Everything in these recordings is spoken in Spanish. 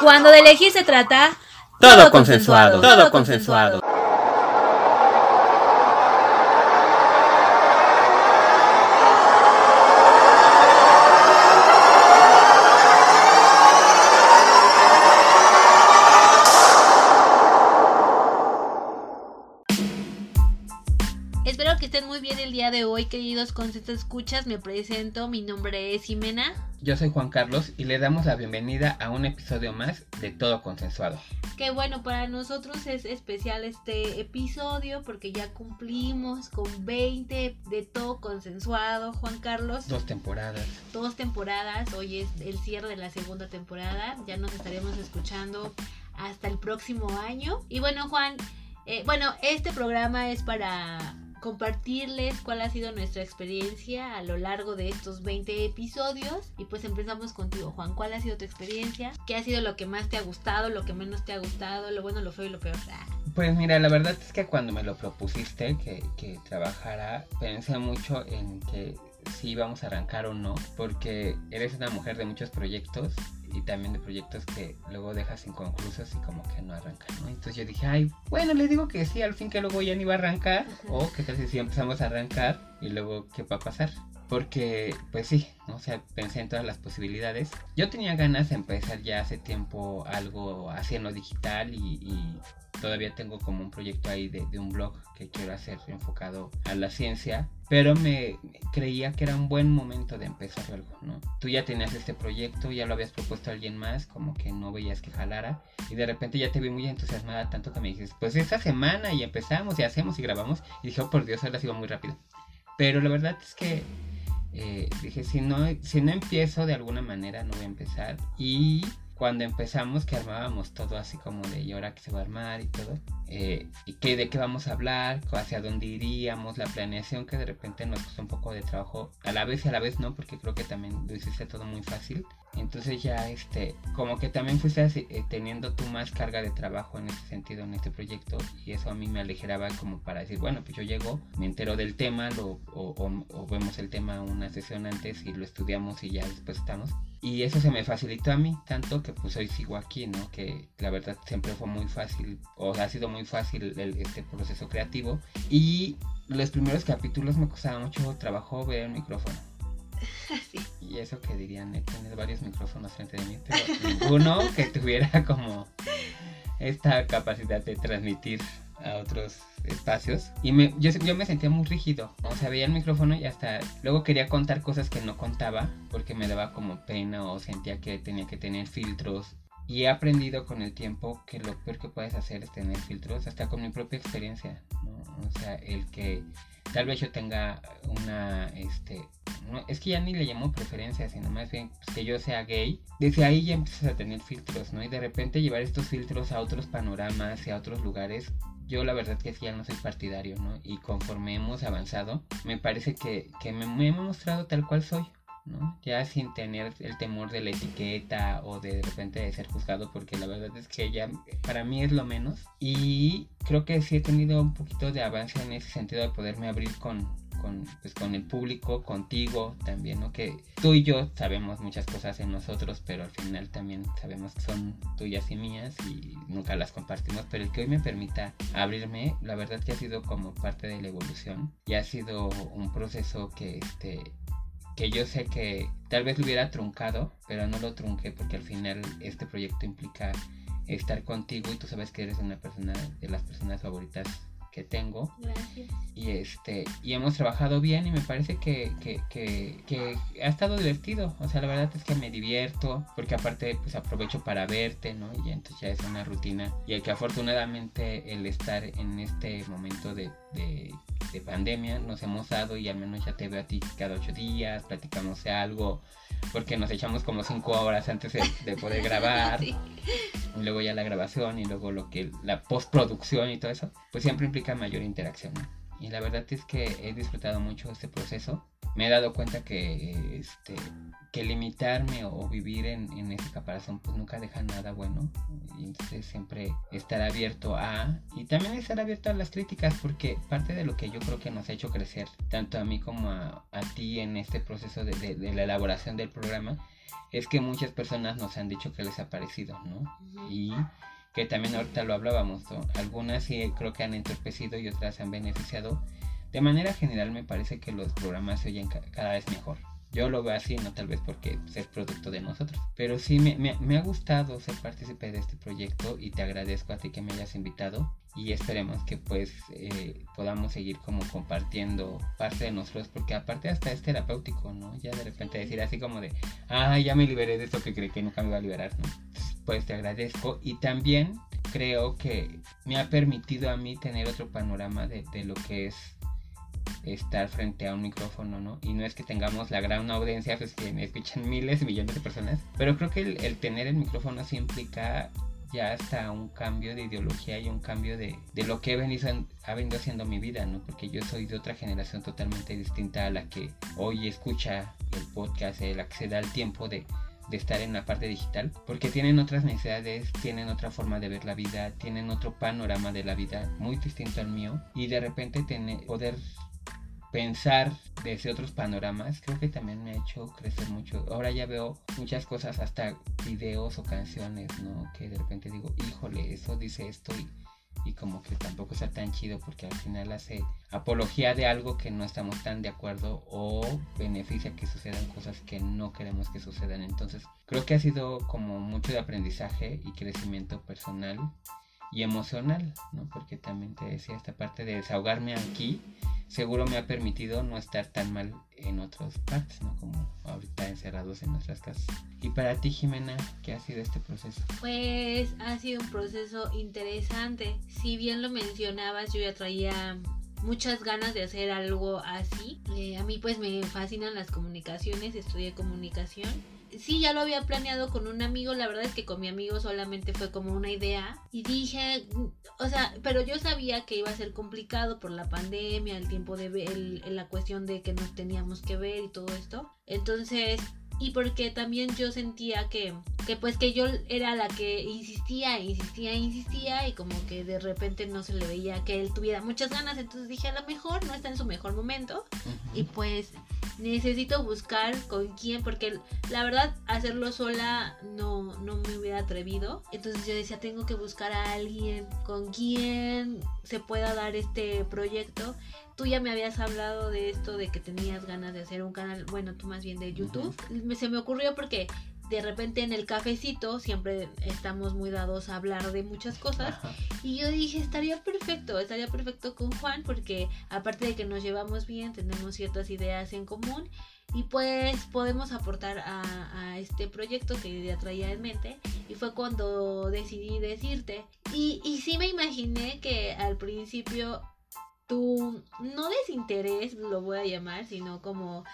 Cuando de elegir se trata, Todo consensuado, todo consensuado. Espero que estén muy bien el día de hoy, queridos consensos escuchas. Me presento, mi nombre es Jimena. Yo soy Juan Carlos y le damos la bienvenida a un episodio más de Todo Consensuado. Que bueno, para nosotros es especial este episodio porque ya cumplimos con 20 de todo consensuado, Juan Carlos. Dos temporadas. Dos temporadas, hoy es el cierre de la segunda temporada, ya nos estaremos escuchando hasta el próximo año. Y bueno, Juan, eh, bueno, este programa es para compartirles cuál ha sido nuestra experiencia a lo largo de estos 20 episodios. Y pues empezamos contigo, Juan. ¿Cuál ha sido tu experiencia? ¿Qué ha sido lo que más te ha gustado, lo que menos te ha gustado, lo bueno, lo feo y lo peor? Ah, Pues mira, la verdad es que cuando me lo propusiste que, que trabajara, pensé mucho en que si íbamos a arrancar o no, porque eres una mujer de muchos proyectos y también de proyectos que luego dejas inconclusos y como que no arrancan, ¿no? Entonces yo dije, ay, bueno, le digo que sí, al fin que luego ya ni va a arrancar, Ajá. o que tal si sí empezamos a arrancar y luego qué va a pasar. Porque, pues sí, o sea, pensé en todas las posibilidades. Yo tenía ganas de empezar ya hace tiempo algo así en lo digital y, y todavía tengo como un proyecto ahí de, de un blog que quiero hacer enfocado a la ciencia. Pero me creía que era un buen momento de empezar algo, ¿no? Tú ya tenías este proyecto, ya lo habías propuesto a alguien más, como que no veías que jalara. Y de repente ya te vi muy entusiasmada, tanto que me dices, pues esta semana y empezamos y hacemos y grabamos. Y dije, oh por Dios, ahora sigo muy rápido. Pero la verdad es que eh, dije, si no, si no empiezo de alguna manera, no voy a empezar. Y cuando empezamos, que armábamos todo así como de, ¿y ahora qué se va a armar y todo? Eh, y que, de qué vamos a hablar, hacia dónde iríamos, la planeación que de repente nos costó un poco de trabajo, a la vez y a la vez no, porque creo que también lo hiciste todo muy fácil. Entonces ya, este, como que también fuiste eh, teniendo tú más carga de trabajo en ese sentido, en este proyecto, y eso a mí me aligeraba como para decir, bueno, pues yo llego, me entero del tema, lo, o, o- o vemos el tema una sesión antes y lo estudiamos y ya después estamos. Y eso se me facilitó a mí, tanto que pues hoy sigo aquí, ¿no? Que la verdad siempre fue muy fácil, o ha sido muy fácil el- este proceso creativo. Y los primeros capítulos me costaba mucho trabajo ver el micrófono. sí. Y eso que dirían, eh, tienes varios micrófonos frente de mí, pero ninguno que tuviera como esta capacidad de transmitir a otros espacios. Y me, yo, yo me sentía muy rígido, o sea, veía el micrófono y hasta luego quería contar cosas que no contaba porque me daba como pena o sentía que tenía que tener filtros. Y he aprendido con el tiempo que lo peor que puedes hacer es tener filtros, hasta con mi propia experiencia, ¿no? O sea, el que tal vez yo tenga una, este, no, es que ya ni le llamo preferencia, sino más bien pues, que yo sea gay. Desde ahí ya empiezas a tener filtros, ¿no? Y de repente llevar estos filtros a otros panoramas y a otros lugares. Yo la verdad que sí ya no soy partidario, ¿no? Y conforme hemos avanzado, me parece que, que me, me he mostrado tal cual soy, ¿no? Ya sin tener el temor de la etiqueta o de, de repente de ser juzgado, porque la verdad es que ya para mí es lo menos. Y creo que sí he tenido un poquito de avance en ese sentido de poderme abrir con, con, pues, con el público, contigo también, ¿no? Que tú y yo sabemos muchas cosas en nosotros, pero al final también sabemos que son tuyas y mías y nunca las compartimos, pero el que hoy me permita abrirme, la verdad que ha sido como parte de la evolución y ha sido un proceso que, este, que yo sé que tal vez lo hubiera truncado, pero no lo trunqué porque al final este proyecto implica estar contigo y tú sabes que eres una persona de las personas favoritas que tengo. Gracias. y este y hemos trabajado bien y me parece que, que, que, que ha estado divertido. O sea la verdad es que me divierto porque aparte pues aprovecho para verte no y entonces ya es una rutina. Y que afortunadamente el estar en este momento de, de, de pandemia nos hemos dado y al menos ya te veo a ti cada ocho días platicamos de algo porque nos echamos como cinco horas antes de, de poder grabar Sí. y luego ya la grabación y luego lo que la postproducción y todo eso, pues siempre implica mayor interacción. ¿no? Y la verdad es que he disfrutado mucho este proceso. Me he dado cuenta que este que limitarme o vivir en, en ese caparazón pues nunca deja nada bueno. Y entonces siempre estar abierto a y también estar abierto a las críticas porque parte de lo que yo creo que nos ha hecho crecer tanto a mí como a, a ti en este proceso de, de, de, la elaboración del programa es que muchas personas nos han dicho que les ha parecido ¿no? y que también ahorita lo hablábamos algunas sí creo que han entorpecido y otras han beneficiado. De manera general me parece que los programas se oyen cada vez mejor yo lo veo así, no tal vez porque pues, es producto de nosotros. Pero sí me, me, me, ha gustado ser partícipe de este proyecto y te agradezco a ti que me hayas invitado. Y esperemos que pues eh, podamos seguir como compartiendo parte de nosotros, porque aparte hasta es terapéutico, ¿no? Ya de repente decir así como de, ah, ya me liberé de esto que creí que nunca me iba a liberar, ¿no? Pues te agradezco y también creo que me ha permitido a mí tener otro panorama de, de lo que es estar frente a un micrófono, ¿no? Y no es que tengamos la gran audiencia, pues que me escuchan miles, millones de personas, pero creo que el, tener el micrófono sí implica ya hasta un cambio de ideología y un cambio de, de lo que he venido, ha venido haciendo mi vida, ¿no? Porque yo soy de otra generación totalmente distinta a la que hoy escucha el podcast, la que se da tiempo de, de estar en la parte digital, porque tienen otras necesidades, tienen otra forma de ver la vida, tienen otro panorama de la vida muy distinto al mío, y de repente tener, poder pensar desde otros panoramas creo que también me ha hecho crecer mucho. Ahora ya veo muchas cosas, hasta videos o canciones, ¿no? Que de repente digo, híjole, eso dice esto y, y como que tampoco está tan chido porque al final hace apología de algo que no estamos tan de acuerdo o beneficia que sucedan cosas que no queremos que sucedan. Entonces creo que ha sido como mucho de aprendizaje y crecimiento personal y emocional, ¿no? Porque también te decía esta parte de desahogarme aquí seguro me ha permitido no estar tan mal en otras partes, ¿no? Como ahorita encerrados en nuestras casas. Y para ti, Jimena, ¿qué ha sido este proceso? Pues ha sido un proceso interesante. Si bien lo mencionabas, yo ya traía muchas ganas de hacer algo así. Eh, a mí pues me fascinan las comunicaciones, estudié comunicación sí, ya lo había planeado con un amigo, la verdad es que con mi amigo solamente fue como una idea y dije, o sea, pero yo sabía que iba a ser complicado por la pandemia, el tiempo de ver, la cuestión de que nos teníamos que ver y todo esto. Entonces, y porque también yo sentía que, que pues que yo era la que insistía, insistía, insistía y como que de repente no se le veía que él tuviera muchas ganas, entonces dije a lo mejor no está en su mejor momento y pues necesito buscar con quién, porque la verdad hacerlo sola no, no me hubiera atrevido. Entonces yo decía, tengo que buscar a alguien con quien se pueda dar este proyecto. Tú ya me habías hablado de esto, de que tenías ganas de hacer un canal, bueno, tú más bien de YouTube. Se me ocurrió porque de repente en el cafecito siempre estamos muy dados a hablar de muchas cosas. Y yo dije estaría perfecto, estaría perfecto con Juan porque aparte de que nos llevamos bien, tenemos ciertas ideas en común y pues podemos aportar a, a este proyecto que ya traía en mente. Y fue cuando decidí decirte. Y, y sí me imaginé que al principio tu no desinterés lo voy a llamar sino como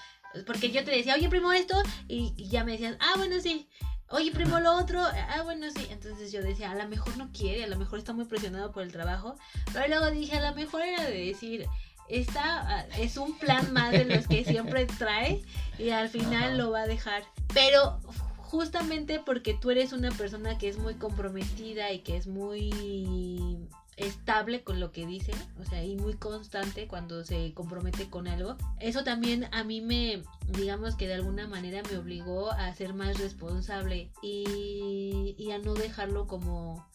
porque yo te decía, oye, primo, esto, y, ya me decías, ah, bueno, sí. Oye, primo, lo otro, ah, bueno, sí. Entonces yo decía, a lo mejor no quiere, a lo mejor está muy presionado por el trabajo. Pero luego dije, a lo mejor era de decir, esta ah, es un plan más de los que siempre trae y al final lo va a dejar. Pero justamente porque tú eres una persona que es muy comprometida y que es muy estable con lo que dice, o sea, y muy constante cuando se compromete con algo. Eso también a mí me, digamos que de alguna manera me obligó a ser más responsable y, y a no dejarlo como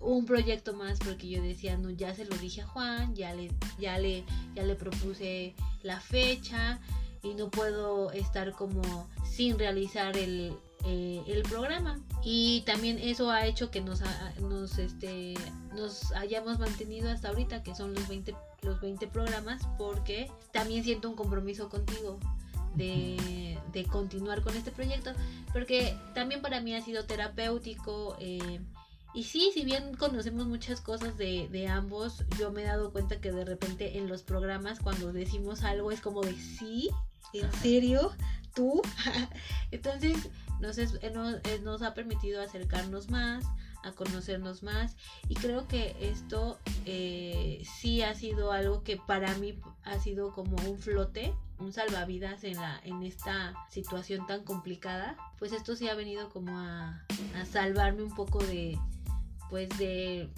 un proyecto más porque yo decía, no, ya se lo dije a Juan, ya le, ya le, ya le propuse la fecha y no puedo estar como sin realizar el, eh, el programa y también eso ha hecho que nos, nos, este, nos hayamos mantenido hasta ahorita que son los 20, los 20 programas porque también siento un compromiso contigo de, de continuar con este proyecto porque también para mí ha sido terapéutico eh, y sí, si bien conocemos muchas cosas de, de, ambos, yo me he dado cuenta que de repente en los programas cuando decimos algo es como de sí, ¿en serio? ¿Tú? Entonces nos, es, eh, eh, nos, ha permitido acercarnos más, a conocernos más y creo que esto eh, sí ha sido algo que para mí ha sido como un flote, un salvavidas en la en esta situación tan complicada pues esto sí ha venido como a, a salvarme un poco de pues de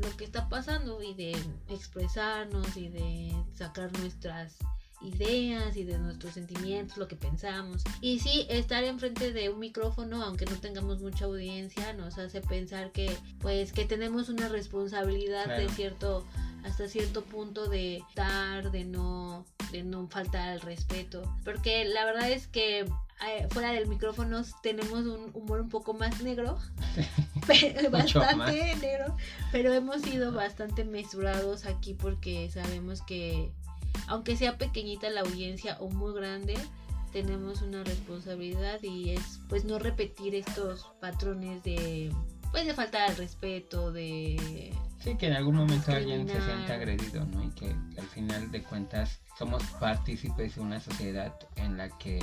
lo que está pasando y de expresarnos y de sacar nuestras ideas y de nuestros sentimientos, lo que pensamos. Y sí, estar enfrente de un micrófono, aunque no tengamos mucha audiencia, nos hace pensar que pues que tenemos una responsabilidad de cierto hasta cierto punto de estar, de no de no faltar al respeto, porque la verdad es que eh, fuera del micrófono tenemos un humor un poco más negro, bastante negro, pero hemos sido bastante mesurados aquí porque sabemos que aunque sea pequeñita la audiencia o muy grande, tenemos una responsabilidad y es pues no repetir estos patrones de pues de falta de respeto, de Sí, que en algún momento alguien se sienta agredido, ¿no? Y que al final de cuentas somos partícipes de una sociedad en la que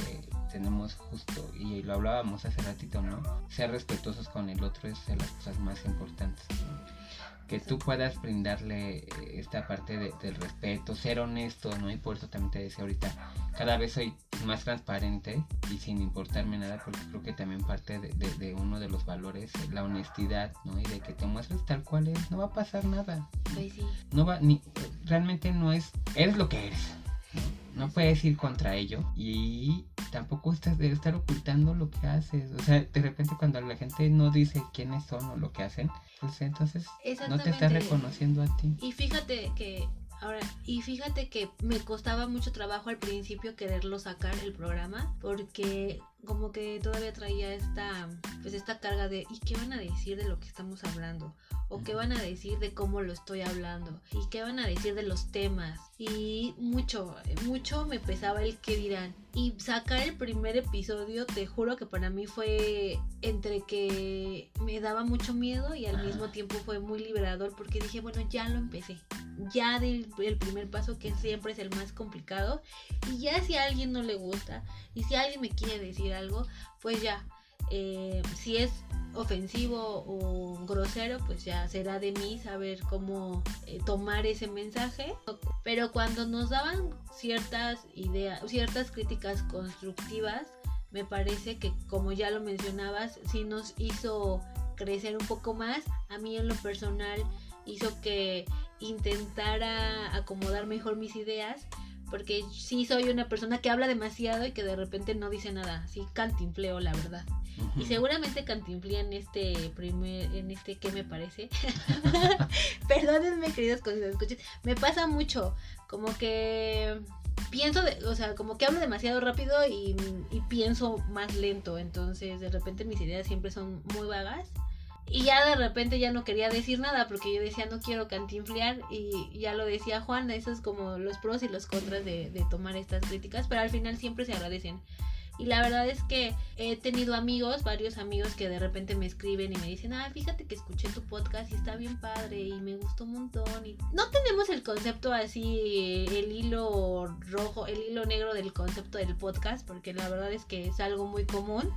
tenemos justo, y lo hablábamos hace ratito, ¿no? Ser respetuosos con el otro es de las cosas más importantes. ¿no? Que tú puedas brindarle eh, esta parte del respeto, ser honesto, ¿no? Y por eso también te decía ahorita, cada vez soy más transparente y sin importarme nada, porque creo que también parte de, uno de los valores, la honestidad, ¿no? Y de que te muestres tal cual es, no va a pasar nada. Pues sí. No va, ni, realmente no es, eres lo que eres. ¿No? puedes ir contra ello y tampoco estás de estar ocultando lo que haces. O sea, de repente cuando la gente no dice quiénes son o lo que hacen, pues entonces no te está reconociendo a ti. Y fíjate que Ahora, y fíjate que me costaba mucho trabajo al principio quererlo sacar el programa porque como que todavía traía esta pues esta carga de ¿y qué van a decir de lo que estamos hablando? O qué van a decir de cómo lo estoy hablando y qué van a decir de los temas. Y mucho mucho me pesaba el que dirán. Y sacar el primer episodio te juro que para mí fue entre que me daba mucho miedo y al mismo tiempo fue muy liberador porque dije bueno ya lo empecé. Ya del el primer paso que siempre es el más complicado y ya si a alguien no le gusta y si alguien me quiere decir algo pues ya eh, si es ofensivo o grosero, pues ya será de mí saber cómo eh, tomar ese mensaje. Pero cuando nos daban ciertas ideas, ciertas críticas constructivas, me parece que como ya lo mencionabas, sí nos hizo crecer un poco más. A mí en lo personal hizo que intentara acomodar mejor mis ideas. Porque sí soy una persona que habla demasiado y que de repente no dice nada. Sí cantinfleo, la verdad. Y seguramente cantinflía en este primer, en este ¿qué me parece? Perdónenme, queridos escuchen. Me pasa mucho, como que pienso, de, o sea, como que hablo demasiado rápido y, pienso más lento. Entonces, de repente mis ideas siempre son muy vagas. Y ya de repente ya no quería decir nada porque yo decía no quiero cantinflear y ya lo decía Juan, eso es como los pros y los contras de, de tomar estas críticas, pero al final siempre se agradecen. Y la verdad es que he tenido amigos, varios amigos que de repente me escriben y me dicen, ah, fíjate que escuché tu podcast y está bien padre y me gustó un montón. Y no tenemos el concepto así, el hilo rojo, el hilo negro del concepto del podcast, porque la verdad es que es algo muy común.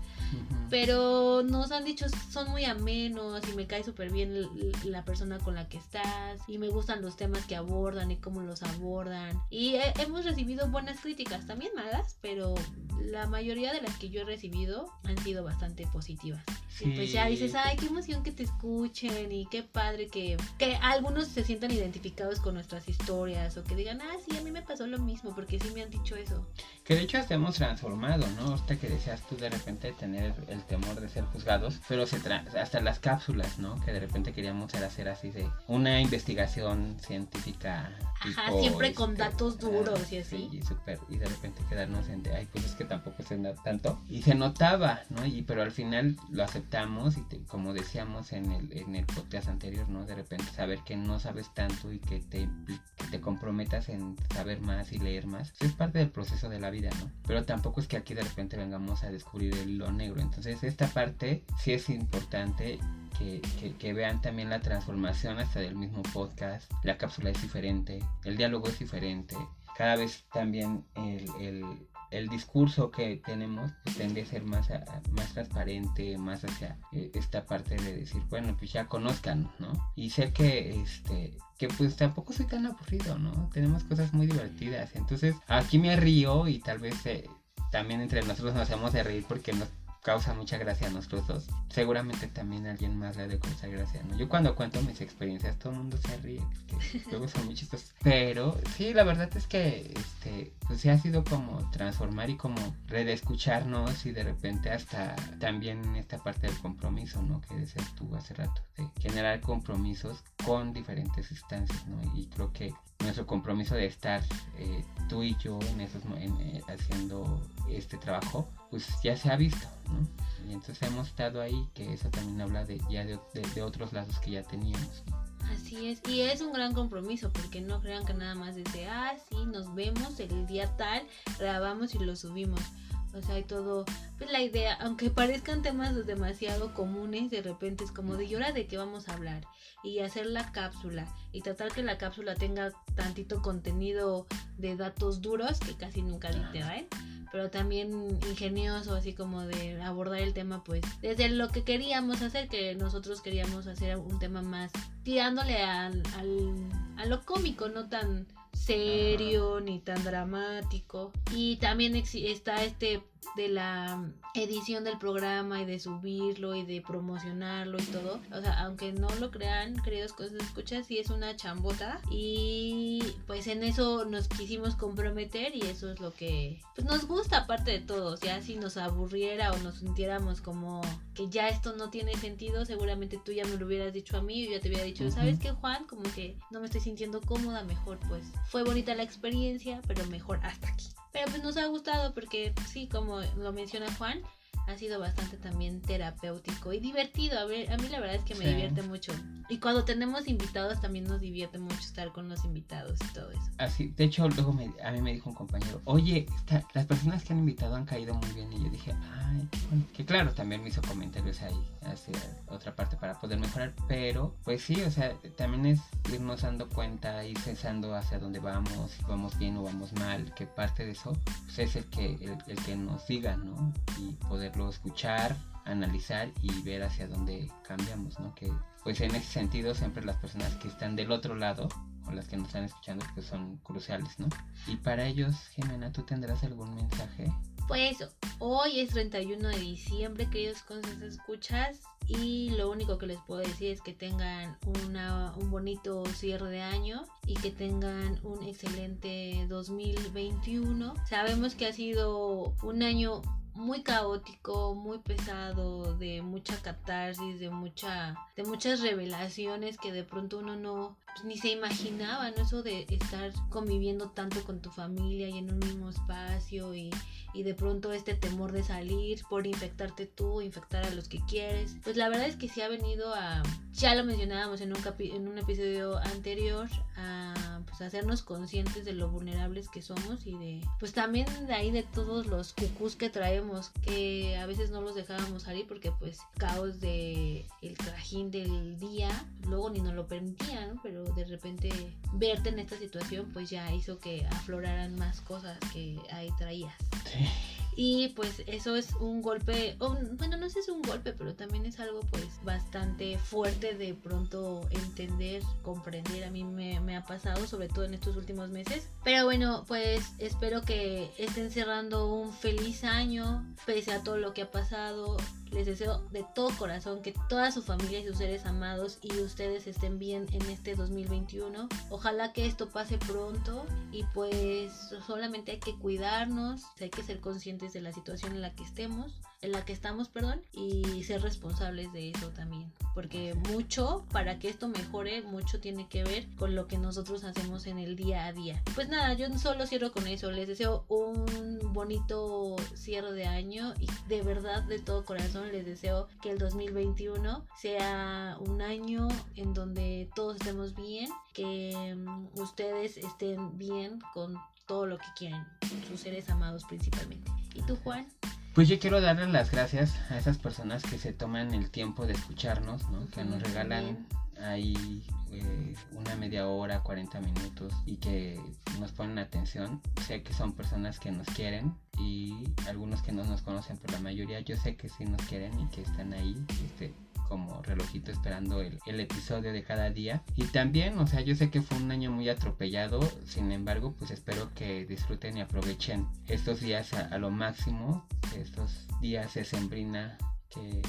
Pero nos han dicho, son muy amenos y me cae súper bien la persona con la que estás y me gustan los temas que abordan y cómo los abordan. Y hemos recibido buenas críticas, también malas, pero la mayoría de las que yo he recibido han sido bastante positivas. Y pues ya dices, ay, qué emoción que te escuchen y qué padre que, que algunos se sientan identificados con nuestras historias o que digan, ah, sí, a mí me pasó lo mismo, porque sí me han dicho eso. Que de hecho hasta hemos transformado, ¿no? Ahorita que decías tú de repente tener el temor de ser juzgados, pero se hasta las cápsulas, ¿no? Que de repente queríamos hacer así de una investigación científica. Ajá, siempre con este, datos duros y así. y, super, y de repente quedarnos en ay, pues es que tampoco se nota tanto. Y se notaba, ¿no? Y pero al final lo aceptamos y como decíamos en el, en el podcast anterior, ¿no? De repente saber que no sabes tanto y que te, que te comprometas en saber más y leer más, es parte del proceso de la vida, Pero tampoco es que aquí de repente vengamos a descubrir hilo negro. Entonces esta parte sí es importante que, vean también la transformación hasta del mismo podcast. La cápsula es diferente, el diálogo es diferente. Cada vez también el el discurso que tenemos pues, tiende a ser más, más transparente, más hacia eh, esta parte de decir, bueno, pues ya conozcan, ¿no? Y sé que, este, que pues tampoco soy tan aburrido, ¿no? Tenemos cosas muy divertidas. Entonces, aquí me río y tal vez... Eh, también entre nosotros nos hacemos de reír porque nos causa mucha gracia a nosotros dos. Seguramente también a alguien más le ha de causar gracia, ¿no? Yo cuando cuento mis experiencias todo el mundo se ríe, porque luego son muy chistosos. Pero sí, la verdad es que este, pues sí ha sido como transformar y como redescucharnos y de repente hasta también esta parte del compromiso, ¿no? Que decías tú hace rato, de generar compromisos con diferentes instancias, ¿no? Y creo que nuestro compromiso de estar eh, tú y yo en esos eh, haciendo este trabajo pues ya se ha visto ¿no? y entonces hemos estado ahí que eso también habla de ya de, otros lazos que ya teníamos Así es, y es un gran compromiso porque no crean que nada más dice, ah, nos vemos el día tal, grabamos y lo subimos. O sea, hay todo, pues la idea, aunque parezcan temas demasiado comunes, de repente es como de, ¿y ahora de qué vamos a hablar? Y hacer la cápsula y tratar que la cápsula tenga tantito contenido de datos duros, que casi nunca te ¿eh? pero también ingenioso, así como de abordar el tema, pues, desde lo que queríamos hacer, que nosotros queríamos hacer un tema más tirándole al, a lo cómico, no tan serio ni tan dramático. Y también está este de la edición del programa y de subirlo y de promocionarlo y todo. O sea, aunque no lo crean, queridos cosas escuchas, sí es una chambota. Y pues en eso nos quisimos comprometer y eso es lo que pues nos gusta aparte de todo. Ya si nos aburriera o nos sintiéramos como que ya esto no tiene sentido, seguramente tú ya me lo hubieras dicho a mí y yo ya te hubiera dicho, ¿sabes qué Juan? Como que no me estoy sintiendo cómoda, mejor pues fue bonita la experiencia, pero mejor hasta aquí. Pero pues nos ha gustado porque sí, como lo menciona Juan, ha sido bastante también terapéutico y divertido. A, ver, a mí la verdad es que me divierte mucho. Y cuando tenemos invitados también nos divierte mucho estar con los invitados y todo eso. Así, de hecho luego a mí me dijo un compañero, oye, las personas que han invitado han caído muy bien y yo dije, ay, Que claro, también me hizo comentarios ahí hacia otra parte para poder mejorar, pero pues sí, o sea, también es irnos dando cuenta y pensando hacia dónde vamos, si vamos bien o vamos mal, que parte de eso pues, es el que, el, el que nos diga, ¿no? Y poder escuchar, analizar y ver hacia dónde cambiamos, ¿no? Que pues en ese sentido siempre las personas que están del otro lado o las que nos están escuchando pues son cruciales, ¿no? Y para ellos, Jimena, ¿tú tendrás algún mensaje? Pues hoy es 31 de diciembre, queridos cosas escuchas, y lo único que les puedo decir es que tengan una, un bonito cierre de año y que tengan un excelente 2021. Sabemos que ha sido un año muy caótico, muy pesado, de mucha catarsis, de mucha, de muchas revelaciones que de pronto uno no pues, ni se imaginaba, ¿no? Eso de estar conviviendo tanto con tu familia y en un mismo espacio y y de pronto este temor de salir por infectarte tú, infectar a los que quieres. Pues la verdad es que sí ha venido a, ya lo mencionábamos en un, en un episodio anterior, a pues hacernos conscientes de lo vulnerables que somos y de, pues también de ahí de todos los cucús que traemos, que a veces no los dejábamos salir porque pues caos de el trajín del día, luego ni nos lo permitía, Pero de repente verte en esta situación pues ya hizo que afloraran más cosas que ahí traías. Y pues eso es un golpe, bueno, no sé si es un golpe, pero también es algo pues bastante fuerte de pronto entender, comprender. A mí me, me, ha pasado, sobre todo en estos últimos meses. Pero bueno, pues espero que estén cerrando un feliz año, pese a todo lo que ha pasado. Les deseo de todo corazón que toda su familia y sus seres amados y ustedes estén bien en este 2021. Ojalá que esto pase pronto y pues solamente hay que cuidarnos, hay que ser conscientes de la situación en la que estemos en la que estamos, perdón, y ser responsables de eso también. Porque mucho, para que esto mejore, mucho tiene que ver con lo que nosotros hacemos en el día a día. Pues nada, yo solo cierro con eso. Les deseo un bonito cierre de año y de verdad, de todo corazón, les deseo que el 2021 sea un año en donde todos estemos bien, que mm, ustedes estén bien con todo lo que quieren, sus seres amados principalmente. ¿Y tú, Juan? Pues yo quiero darle las gracias a esas personas que se toman el tiempo de escucharnos, ¿no? que nos regalan ahí eh, una media hora, 40 minutos y que nos ponen atención. Sé que son personas que nos quieren y algunos que no nos conocen, pero la mayoría yo sé que sí nos quieren y que están ahí. Este, como relojito esperando el, episodio de cada día. Y también, o sea, yo sé que fue un año muy atropellado, sin embargo, pues espero que disfruten y aprovechen estos días a, a lo máximo, estos días de sembrina que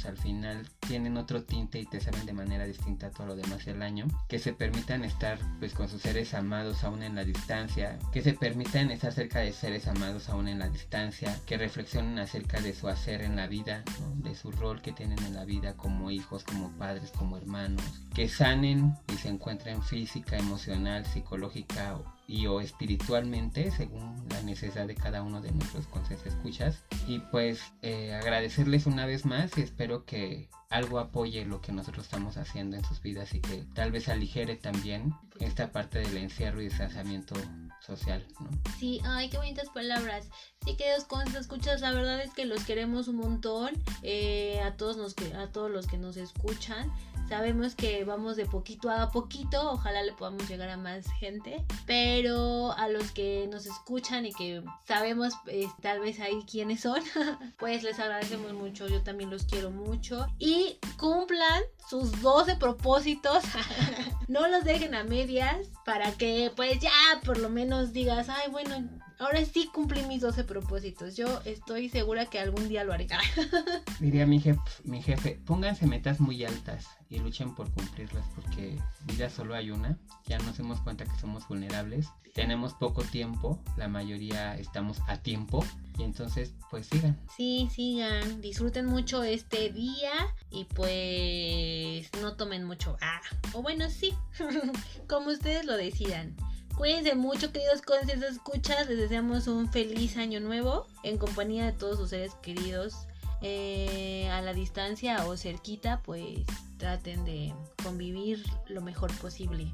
pues, al final tienen otro tinte y te saben de manera distinta a todo lo demás del año, que se permitan estar pues con sus seres amados aún en la distancia, que se permitan estar cerca de seres amados aún en la distancia, que reflexionen acerca de su hacer en la vida, de su rol que tienen en la vida como hijos, como padres, como hermanos, que sanen y se encuentren física, emocional, psicológica y o espiritualmente según la necesidad de cada uno de nuestros consejos escuchas. Y pues eh, agradecerles una vez más y espero que algo apoye lo que nosotros estamos haciendo en sus vidas y que tal vez aligere también esta parte del encierro y distanciamiento social, ¿no? Sí, ay, qué bonitas palabras. Sí, queridos los escuchas, la verdad es que los queremos un montón, eh, a todos los que nos escuchan. Sabemos que vamos de poquito a poquito, ojalá le podamos llegar a más gente, pero a los que nos escuchan y que sabemos eh, tal vez ahí quiénes son, pues les agradecemos mucho, yo también los quiero mucho y cumplan sus 12 propósitos, no los dejen a medias para que pues ya por lo menos digas, ay bueno, ahora sí cumplí mis 12 propósitos. Yo estoy segura que algún día lo haré. Diría mi jefe, mi jefe, pónganse metas muy altas y luchen por cumplirlas porque vida solo hay una. Ya nos dimos cuenta que somos vulnerables. Tenemos poco tiempo, la mayoría estamos a tiempo y entonces pues sigan. Sí, sigan, disfruten mucho este día y pues no tomen mucho. Ah, o bueno, sí, como ustedes lo decidan. Cuídense mucho, queridos conscientes escuchas. Les deseamos un feliz año nuevo en compañía de todos sus seres queridos. Eh, a la distancia o cerquita, pues traten de convivir lo mejor posible.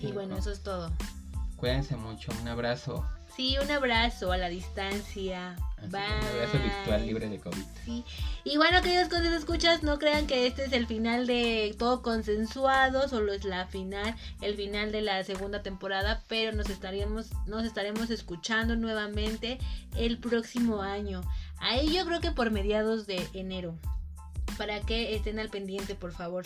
y bueno, eso es todo. Cuídense mucho, un abrazo. Sí, un abrazo a la distancia. Un abrazo virtual libre de COVID. Sí. Y bueno, queridos cosas escuchas, no crean que este es el final de todo consensuado, solo es la final, el final de la segunda temporada, pero nos estaremos, nos estaremos escuchando nuevamente el próximo año. Ahí yo creo que por mediados de enero. Para que estén al pendiente, por favor.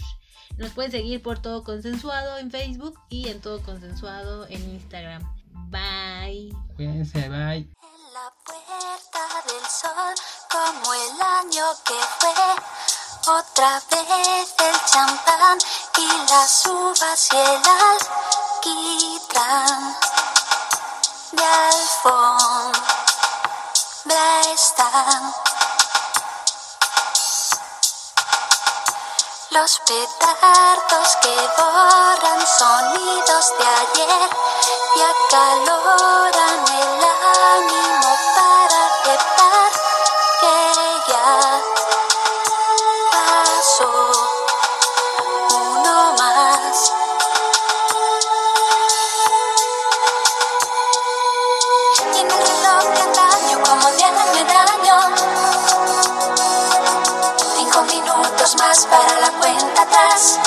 Nos pueden seguir por todo consensuado en Facebook y en todo consensuado en Instagram. Bye. Cuídense, bye. En la puerta del sol, como el año que fue, otra vez el champán y las uvas y el alquitrán de alfombra están. Los petardos que borran sonidos de ayer y acaloran el ánimo para aceptar que ya pasó uno más. Y un reloj de antaño como de año en año Cinco minutos más para la cuenta atrás.